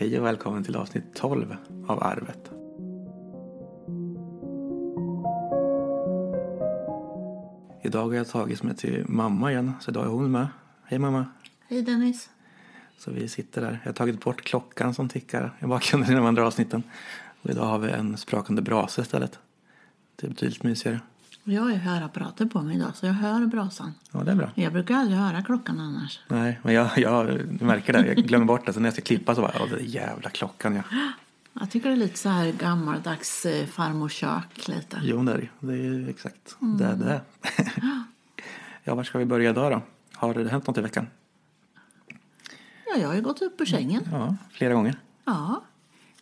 Hej och välkommen till avsnitt 12 av Arvet. Idag har jag tagit mig till mamma igen, så idag är hon med. Hej mamma! Hej Dennis. Så vi sitter där. Jag har tagit bort klockan som tickar i bakgrunden i de andra avsnitten. Och idag har vi en sprakande brasa istället. Det är betydligt mysigare. Jag har ju hörapparater på mig idag så jag hör brasan. Ja, det är bra. Jag brukar aldrig höra klockan annars. Nej, men jag, jag märker det. Jag glömmer bort det. Så när jag ska klippa så bara, är jävla klockan ja. Jag tycker det är lite så här gammaldags eh, farmorkök lite. Jo, det är det. Är exakt det är det. ja, var ska vi börja idag då? Har det hänt något i veckan? Ja, jag har ju gått upp ur sängen. Ja, flera gånger. Ja.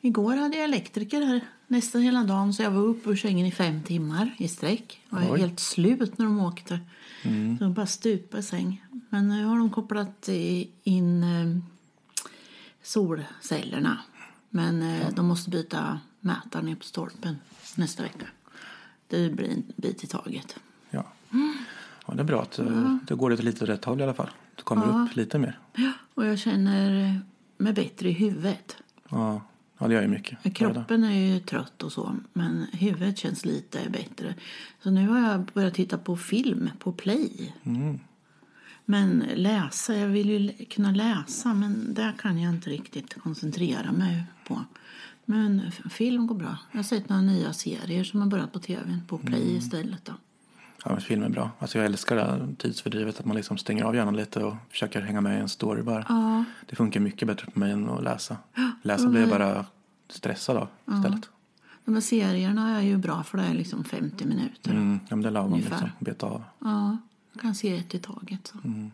Igår hade jag elektriker här nästan hela dagen så jag var uppe ur sängen i fem timmar i sträck. Jag var helt slut när de åkte. Mm. Så jag bara stupa i säng. Men nu har de kopplat in eh, solcellerna. Men eh, de måste byta mätaren ner på stolpen nästa vecka. Det blir en bit i taget. Ja. ja, det är bra att du går det lite åt rätt håll i alla fall. Du kommer upp lite mer. Ja, och jag känner mig bättre i huvudet. Ja, ja det gör ju mycket. Ja, Kroppen är ju trött och så, men huvudet känns lite bättre. Så nu har jag börjat titta på film på play. Mm. Men läsa, jag vill ju kunna läsa, men där kan jag inte riktigt koncentrera mig på. Men film går bra. Jag har sett några nya serier som har börjat på tv på play Mm. istället. Då. Ja, men film är bra. Alltså jag älskar det här tidsfördrivet. Att man liksom stänger av hjärnan lite och försöker hänga med i en story bara. Ja, Det funkar mycket bättre på mig än att läsa. Läsa blir jag bara stressad av istället. de här serierna är ju bra för det är liksom 50 minuter. Mm, ja, men det är lagom Ungefär. liksom. Beta av. Ja, kan se ett i taget. Så. Mm.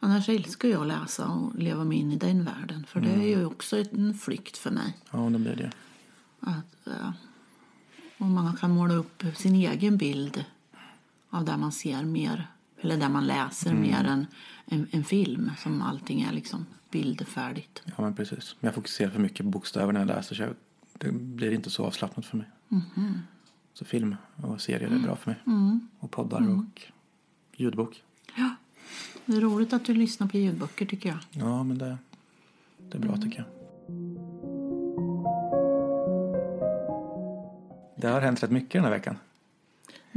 Annars älskar jag att läsa och leva mig in i den världen. För det är ju också en flykt för mig. Ja, det blir det. Att, eh, och man kan måla upp sin egen bild av där man ser mer, eller där man läser Mm. mer än en, en film som allting är liksom bildfärdigt. Ja, men precis. Men jag fokuserar för mycket på bokstäver när jag läser så jag, det blir inte så avslappnat för mig. Mhm. Så film och serier är bra för mig. Mm. Och poddar och ljudbok. Ja, det är roligt att du lyssnar på ljudböcker tycker jag. Ja, men det, det är bra tycker jag. Det har hänt rätt mycket den här veckan.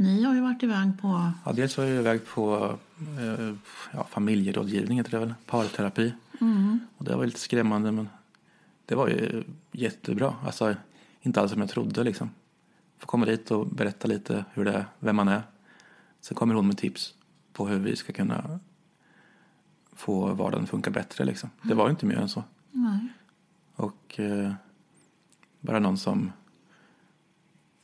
Ni har ju varit iväg på... Ja, dels var jag iväg på eh, ja, familjerådgivning, heter det väl, parterapi. Och det var lite skrämmande men det var ju jättebra. Alltså inte alls som jag trodde liksom. Få komma dit och berätta lite hur det är, vem man är. Sen kommer hon med tips på hur vi ska kunna få vardagen att funka bättre liksom. Det var ju inte mer än så. Nej. Och eh, bara någon som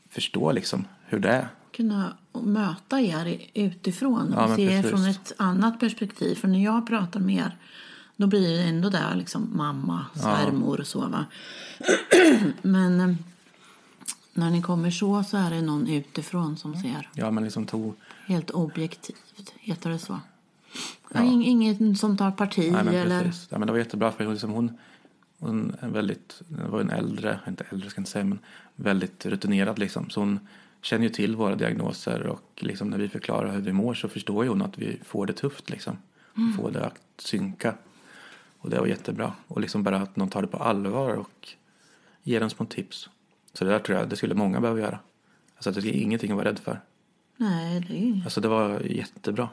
förstår liksom hur det är. Kunna möta er utifrån Ja, och men se er från ett annat perspektiv. För när jag pratar med er då blir det ändå där liksom mamma, svärmor och så va. Men eh, när ni kommer så så är det någon utifrån som ser Ja, men liksom tog helt objektivt. Heter det så? Ja. ing- Ingen som tar parti Nej, men eller... precis. Ja, men det var jättebra för liksom hon, hon är väldigt, var en äldre, inte äldre ska jag inte säga, men väldigt rutinerad liksom. Så hon känner ju till våra diagnoser och liksom när vi förklarar hur vi mår så förstår ju hon att vi får det tufft liksom. Får det att synka. Och det var jättebra. Och liksom bara att någon tar det på allvar och ger en små tips. Så det där tror jag, det skulle många behöva göra. Alltså det är ingenting att vara rädd för. Nej, det är ju Alltså det var jättebra.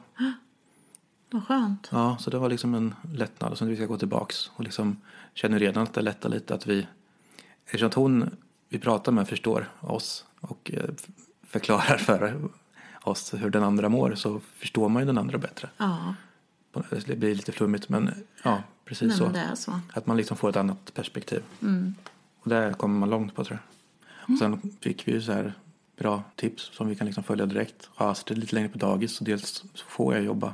vad skönt. Ja, så det var liksom en lättnad. Och sen vi ska gå tillbaks och liksom känner redan att det lättar lite att vi, eftersom att hon vi pratar med förstår oss och eh, förklarar för oss hur den andra mår så förstår man ju den andra bättre. Ja, Det blir lite flummigt men ja, precis nej, så. men det är så. Att man liksom får ett annat perspektiv. Mm. Och där kommer man långt på tror jag. Och sen fick vi ju så här bra tips som vi kan liksom följa direkt. Ja, Astrid är lite längre på dagis så dels så får jag jobba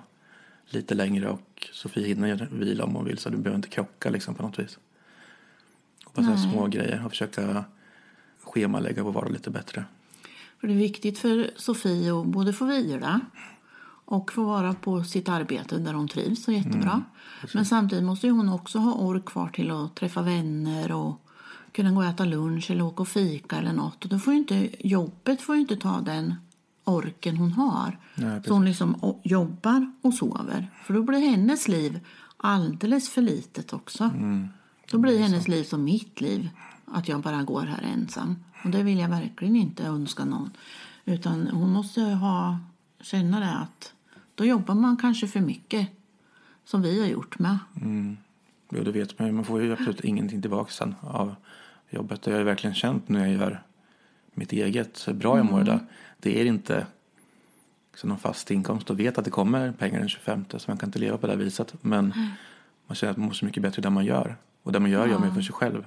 lite längre och Sofie hinner vila om hon vill så du behöver inte krocka liksom på något vis. Och bara små grejer och försöka schemalägga och vara lite bättre. För det är viktigt för Sofie att både få vila och få vara på sitt arbete där hon trivs och jättebra. Men samtidigt måste hon också ha ork kvar till att träffa vänner och kunna gå och äta lunch eller åka och fika eller något. Och då får inte, jobbet får ju inte ta den orken hon har. Nej, så hon liksom jobbar och sover. För då blir hennes liv alldeles för litet också. Då blir hennes liv som mitt liv. Att jag bara går här ensam. Och det vill jag verkligen inte önska någon. Utan hon måste ha, känna det att då jobbar man kanske för mycket. Som vi har gjort med. Mm. Jo, det vet man ju. Man får ju absolut ingenting tillbaka sen av jobbet. Det har jag verkligen känt när jag gör mitt eget. Hur bra jag mår idag. Det är inte liksom någon fast inkomst och vet att det kommer pengar den 25 så man kan inte leva på det viset. Men man känner att man mår så mycket bättre det man gör. Och det man gör gör man för sig själv.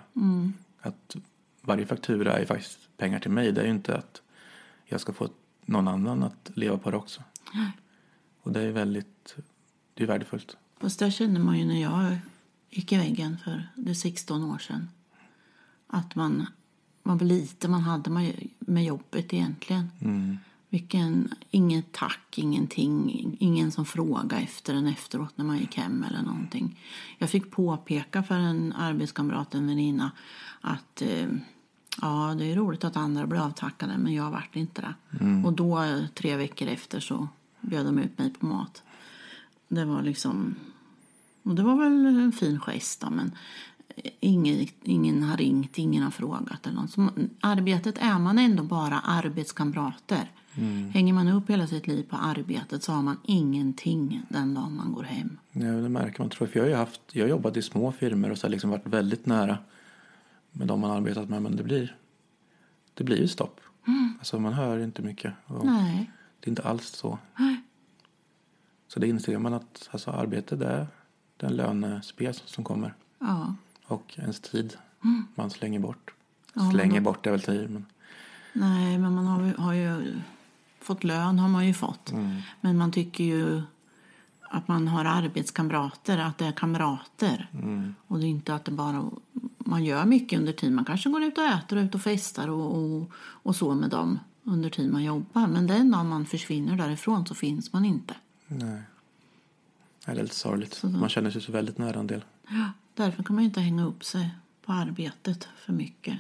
Att varje faktura är faktiskt pengar till mig. Det är ju inte att jag ska få någon annan att leva på det också. Och det är väldigt, det är värdefullt. Fast det känner man ju när jag gick i väggen för det är 16 år sedan. Att man, man var lite man hade med jobbet egentligen. Mm. Vilken, inget tack, ingenting, ingen som frågade efter en efteråt när man gick hem eller någonting. Jag fick påpeka för en arbetskamrat, en väninna, att eh, ja, det är roligt att andra blir avtackade men jag vart inte det. Och då, eh, tre veckor efter, så bjöd de ut mig på mat. Det var liksom, och det var väl en fin gest då, men ingen, ingen har ringt, ingen har frågat eller något. Så arbetet är man ändå bara arbetskamrater. Hänger man upp hela sitt liv på arbetet så har man ingenting den dagen man går hem. Ja, det märker man tror jag. För jag har haft, jag har jobbat i små firmor och så har liksom varit väldigt nära med de man arbetat med. Men det blir, det blir ju stopp. Alltså man hör inte mycket. Nej. Det är inte alls så. Nej. Så det inser man att alltså, arbete det är den lönespes som kommer. Ja. Och ens tid man slänger bort. Ja, slänger men- bort är väl tid. Men, Nej, men man har, har ju fått lön har man ju fått. Men man tycker ju att man har arbetskamrater, att det är kamrater. Och det är inte att det bara... Man gör mycket under tiden. Man kanske går ut och äter och ut och festar och, och, och så med dem under tiden man jobbar. Men den dagen man försvinner därifrån så finns man inte. nej. Det är lite sorgligt. Så Man känner sig så väldigt nära en del. Ja, därför kan man ju inte hänga upp sig på arbetet för mycket.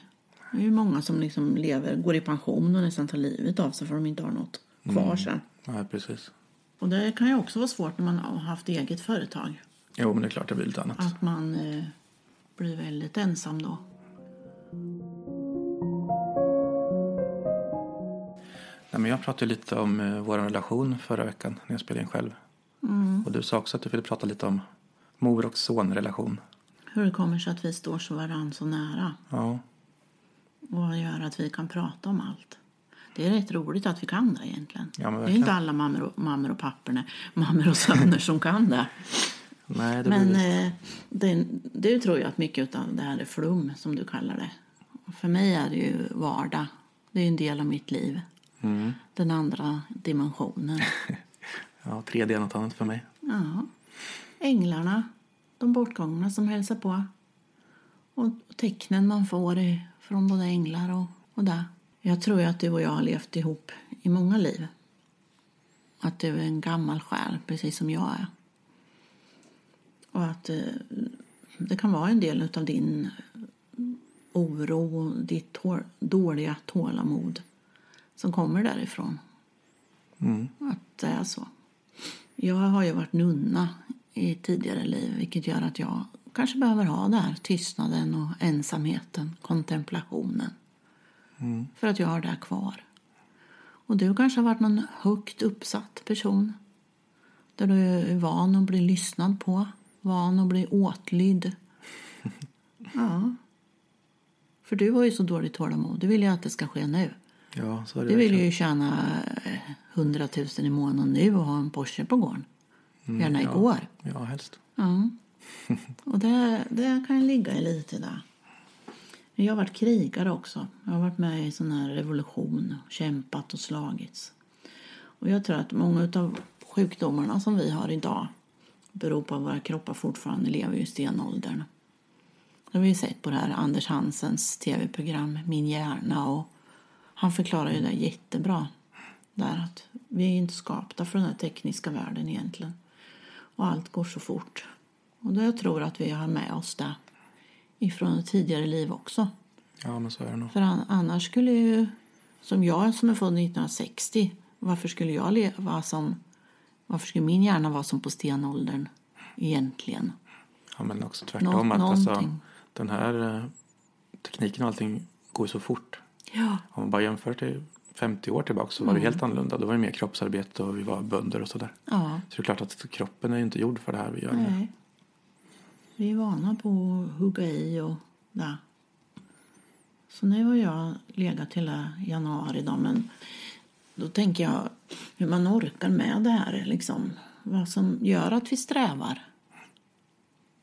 Det är ju många som liksom lever, går i pension och nästan tar livet av sig för de inte har något kvar sen. Ja, precis. Och det kan ju också vara svårt när man har haft eget företag. Jo, men det är klart det blir lite annat. Att man eh, blir väldigt ensam då. Nej, men jag pratade lite om eh, vår relation förra veckan när jag spelade in själv. Och du sa också att du ville prata lite om mor och sonrelation. Hur det kommer sig att vi står så varann så nära. Ja, Och gör att vi kan prata om allt. Det är rätt roligt att vi kan det egentligen. Ja, det är inte alla mammor och, mammor och papporna, mammor och söner som kan det. nej, det Men eh, det, det tror jag att mycket av det här är flum, som du kallar det. För mig är det ju vardag. Det är ju en del av mitt liv. Mm. Den andra dimensionen. Ja, 3D är något annat för mig. Ja. Änglarna, de bortgångna som hälsar på. Och tecknen man får i- från både änglar och, och det. Jag tror att du och jag har levt ihop i många liv. Att du är en gammal själ, precis som jag är. Och att eh, det kan vara en del av din oro och ditt tål, dåliga tålamod som kommer därifrån. Mm. Att det är så. Jag har ju varit nunna i tidigare liv vilket gör att jag kanske behöver ha det här tystnaden och ensamheten, kontemplationen. För att jag har det här kvar. Och du kanske har varit någon högt uppsatt person där du är van att bli lyssnad på, van att bli åtlydd. Ja. För du har ju så dåligt tålamod. Du vill ju att det ska ske nu. Ja, så är det Du vill ju tjäna eh, 100 000 i månaden nu och ha en Porsche på gården. Gärna Mm, ja. igår. Ja, helst. Ja. Och det, det kan ligga i lite där. Jag har varit krigare också. Jag har varit med i sån här revolution, kämpat och slagits. Och jag tror att många av sjukdomarna som vi har idag beror på att våra kroppar fortfarande lever i stenåldern. Det har vi ju sett på det här Anders Hansens tv-program Min hjärna och han förklarar ju det jättebra. Där att vi är inte skapta för den här tekniska världen egentligen. Och allt går så fort. Och då jag tror att vi har med oss det ifrån tidigare liv också. Ja, men så är det nog. För an- annars skulle ju, som jag som är född 1960, varför skulle jag leva som, varför skulle min hjärna vara som på stenåldern egentligen? Ja, men också tvärtom. Nå- att alltså, den här eh, tekniken och allting går så fort. Ja. Om man bara jämför till 50 år tillbaka så var det helt annorlunda. Då var det mer kroppsarbete och vi var bönder och sådär. Ja. Så det är klart att kroppen är inte gjord för det här vi gör. Nej. Vi är vana på att hugga i och där. Så nu har jag legat hela januari då, men då tänker jag hur man orkar med det här liksom. Vad som gör att vi strävar.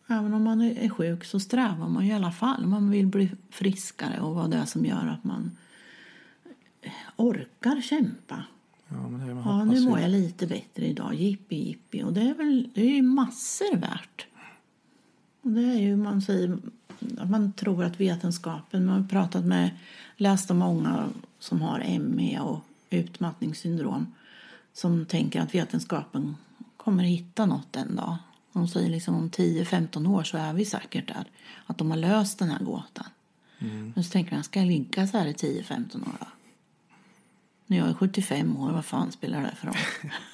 Även om man är sjuk så strävar man ju i alla fall. Man vill bli friskare och vad det är som gör att man orkar kämpa. Ja, men det är man Ja, nu mår jag lite bättre idag. Jippi, jippi. Och det är väl det är ju massor värt. Det är ju, man säger, man tror att vetenskapen, man har pratat med, läst om många som har ME och utmattningssyndrom som tänker att vetenskapen kommer hitta något en dag. De säger liksom om 10-15 år så är vi säkert där. Att de har löst den här gåtan. Men så tänker man, ska jag ligga så här i 10-15 år då? När jag är 75 år, vad fan spelar det för roll?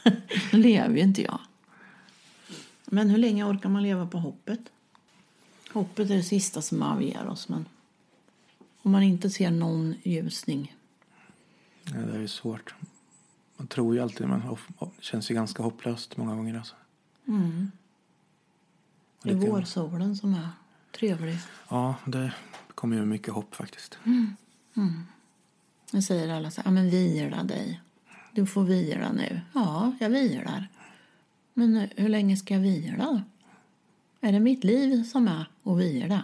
Då lever ju inte jag. Men hur länge orkar man leva på hoppet? Hoppet är det sista som avger oss, men om man inte ser någon ljusning. Ja, det är ju svårt. Man tror ju alltid, men det känns ju ganska hopplöst många gånger. Alltså. Det är vårsolen som är trevlig. Ja, det kommer ju mycket hopp faktiskt. Nu säger alla så här, men vila dig. Du får vila nu. Ja, jag vilar. Men hur länge ska jag vila då? Är det mitt liv som är att vila?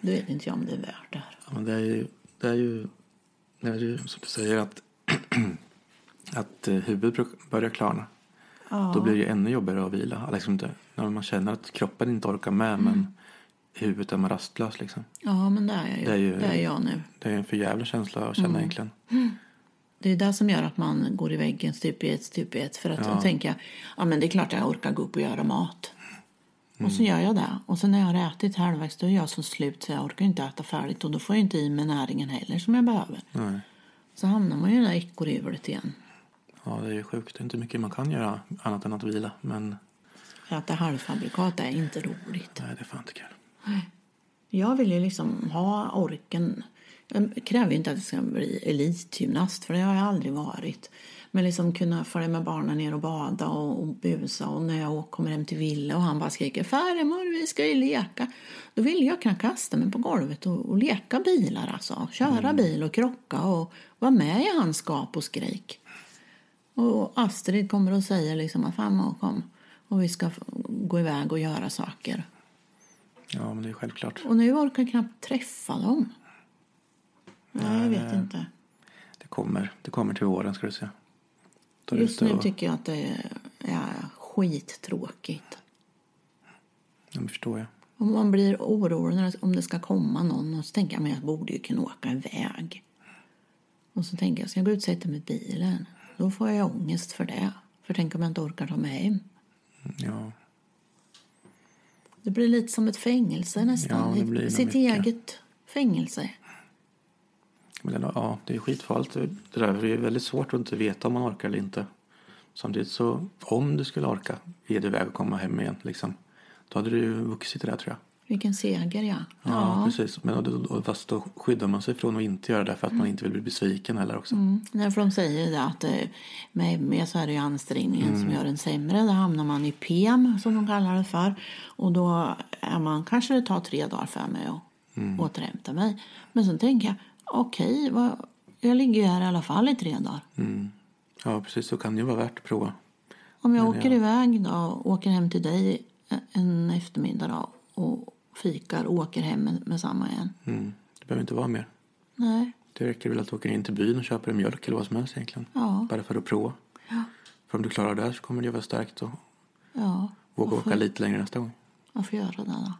Det vet inte jag om det är värt det här. Ja, men det är ju, det är ju, det är ju som du säger att, att eh, huvudet börjar klarna. Då blir det ju ännu jobbigare att vila. Liksom inte, när man känner att kroppen inte orkar med men i huvudet är man rastlös. Liksom. Ja, men det är jag ju. Det är ju- det är jag nu. Det är en för jävla känsla att känna egentligen. Det är det som gör att man går i väggen stup i ett, stup i ett. För att då tänker jag, ja men det är klart jag orkar gå upp och göra mat. Och så gör jag det. Och sen när jag har ätit halvvägs då är jag så slut så jag orkar inte äta färdigt. Och då får jag inte i mig näringen heller som jag behöver. Nej. Så hamnar man ju i det där ekorrhjulet igen. Ja, det är ju sjukt. Det är inte mycket man kan göra annat än att vila. Men Äta halvfabrikat är inte roligt. nej, det är fan inte kul. Jag vill ju liksom ha orken. Jag kräver inte att jag ska bli elitgymnast för det har jag aldrig varit. Men liksom kunna följa med barnen ner och bada och, och busa och när jag kommer hem till Ville och han bara skriker farmor vi ska ju leka. Då vill jag kunna kasta mig på golvet och, och leka bilar alltså. Köra bil och krocka och vara med i hans skap och skrik. Och Astrid kommer och säger liksom att farmor kom och vi ska gå iväg och göra saker. Ja, men det är självklart. Och nu orkar jag knappt träffa dem. Nej, jag vet inte. Det kommer, det kommer till våren ska du se. Då är det Just nu och- tycker jag att det är skittråkigt. Ja, det förstår jag. Och man blir orolig om det ska komma någon och så tänker jag men jag borde ju kunna åka iväg. Och så tänker jag, ska jag gå ut och sätta mig i bilen? Då får jag ångest för det. För tänk om jag inte orkar ta mig hem. Ja, Det blir lite som ett fängelse nästan. Ja, det blir nog Sitt mycket. eget fängelse. Men ja, det är skitfarligt. Det där det är väldigt svårt att inte veta om man orkar eller inte. Samtidigt så, om du skulle orka ge dig iväg och komma hem igen, liksom, då hade du ju vuxit det där, tror jag. Vilken seger, ja. Ja, precis. Men då, då, fast då skyddar man sig från att inte göra det för att man inte vill bli besviken heller också. Mm. Nej, för de säger det att eh, med ME så är det ju ansträngningen som gör en sämre. Då hamnar man i PM som de kallar det för. Och då är man, kanske det tar tre dagar för mig att återhämta mig. Men så tänker jag, okej, vad- jag ligger ju här i alla fall i tre dagar. Mm. Ja, precis. Så kan det ju vara värt att prova. Om jag Men åker ja. iväg då, åker hem till dig en eftermiddag då, och fikar och åker hem med, med samma igen. Mm. Det behöver inte vara mer. Nej, Det räcker väl att du åker in till byn och köper en mjölk eller vad som helst egentligen. ja, Bara för att prova. ja, För om du klarar det här så kommer du vara starkt och ja. våga Och åka lite längre nästa gång. Jag får göra det då.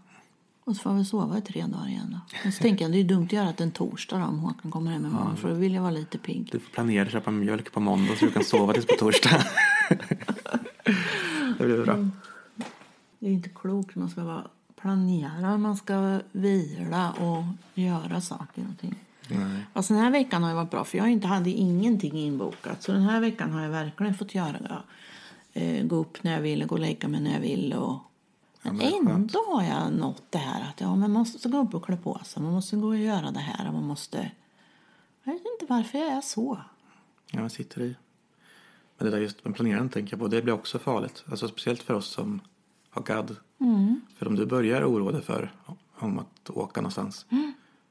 Och så får jag väl sova i tre dagar igen då. Och så tänker jag, det är dumt att göra det en torsdag då, om Håkan kommer hem imorgon. För då vill jag vara lite pigg. Du får planera att köpa mjölk på måndag så du kan sova tills på torsdag. det blir bra. Det är inte klokt. Man ska vara planera, man ska vila och göra saker och ting. Nej. Alltså den här veckan har varit bra för jag inte hade ingenting inbokat. Så den här veckan har jag verkligen fått göra. Eh, gå upp när jag vill, gå och lägga mig när jag vill och Men ändå har jag nått det här att ja, man måste gå upp och klä på sig. Man måste gå och göra det här. och Man måste... Jag vet inte varför jag är så. Ja, man sitter i. Men det där just med planerandet tänker jag på, det blir också farligt. Alltså speciellt för oss som har gadd. För om du börjar oroa dig för om att åka någonstans,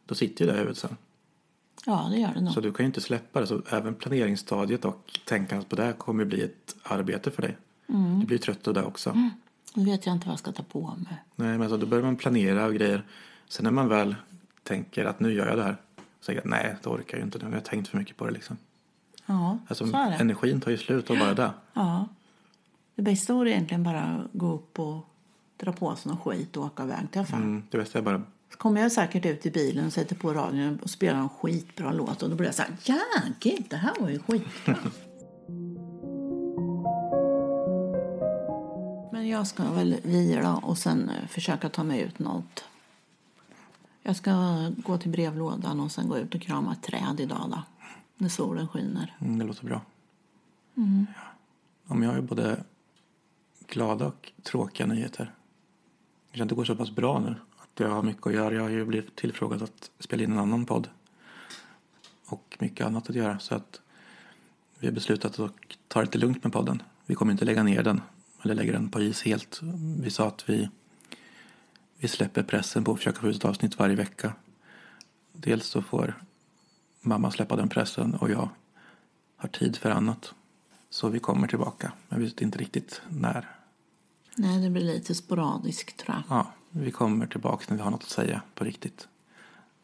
då sitter ju det i huvudet sen. Ja, det gör det nog. Så du kan ju inte släppa det. Så även planeringsstadiet och tänkandet på det kommer bli ett arbete för dig. Du blir trött av det också. Nu vet jag inte vad jag ska ta på mig. Nej, men alltså, då börjar man planera och grejer. Sen när man väl tänker att nu gör jag det här. Så säger jag nej, det orkar jag ju inte nu. Jag har tänkt för mycket på det liksom. Ja, Alltså, så är det. energin tar ju slut av bara det. Ja. Det bästa vore egentligen bara att gå upp och dra på sig någon skit och åka iväg till affären. Mm, det bästa är bara Så kommer jag säkert ut i bilen och sätter på radion och spelar en skitbra låt och då blir jag så här, jäklar, det här var ju skitbra. jag ska väl vila och sen eh, försöka ta mig ut något. Jag ska gå till brevlådan och sen gå ut och krama ett träd idag då. När solen skiner. Mm, det låter bra. Ja. Om jag har ju både glada och tråkiga nyheter. Det att det går så pass bra nu. Att jag har mycket att göra. Jag har ju blivit tillfrågad att spela in en annan podd. Och mycket annat att göra. Så att vi har beslutat att ta det lite lugnt med podden. Vi kommer inte lägga ner den. Eller lägga den på is helt. Vi sa att vi, vi släpper pressen på att försöka få ut ett avsnitt varje vecka. Dels så får mamma släppa den pressen och jag har tid för annat. Så vi kommer tillbaka, men vi vet inte riktigt när. Nej, det blir lite sporadiskt tror jag. Ja, vi kommer tillbaka när vi har något att säga på riktigt.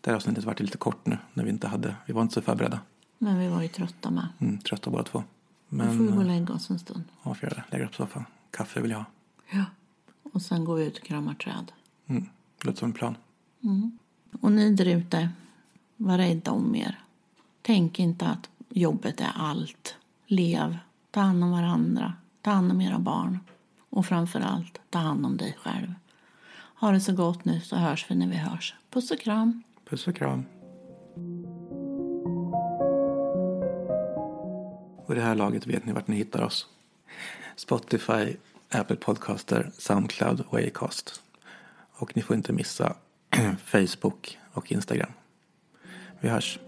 Det här avsnittet varit lite kort nu, när vi inte hade, vi var inte så förberedda. Men vi var ju trötta med. Mm, trötta båda två. Då får vi Men, gå och eh, lägga oss en stund. ja, får göra det. Lägger upp soffan. Kaffe vill jag ha. Ja. Och sen går vi ut och kramar träd. Mm, det låter som en plan. Och ni där ute, var rädda om er. Tänk inte att jobbet är allt. Lev, ta hand om varandra, ta hand om era barn. Och framför allt, ta hand om dig själv. Ha det så gott nu så hörs vi när vi hörs. Puss och kram. Puss och kram. Och i det här laget vet ni vart ni hittar oss. Spotify, Apple Podcaster, Soundcloud och Acast. Och ni får inte missa Facebook och Instagram. Vi hörs.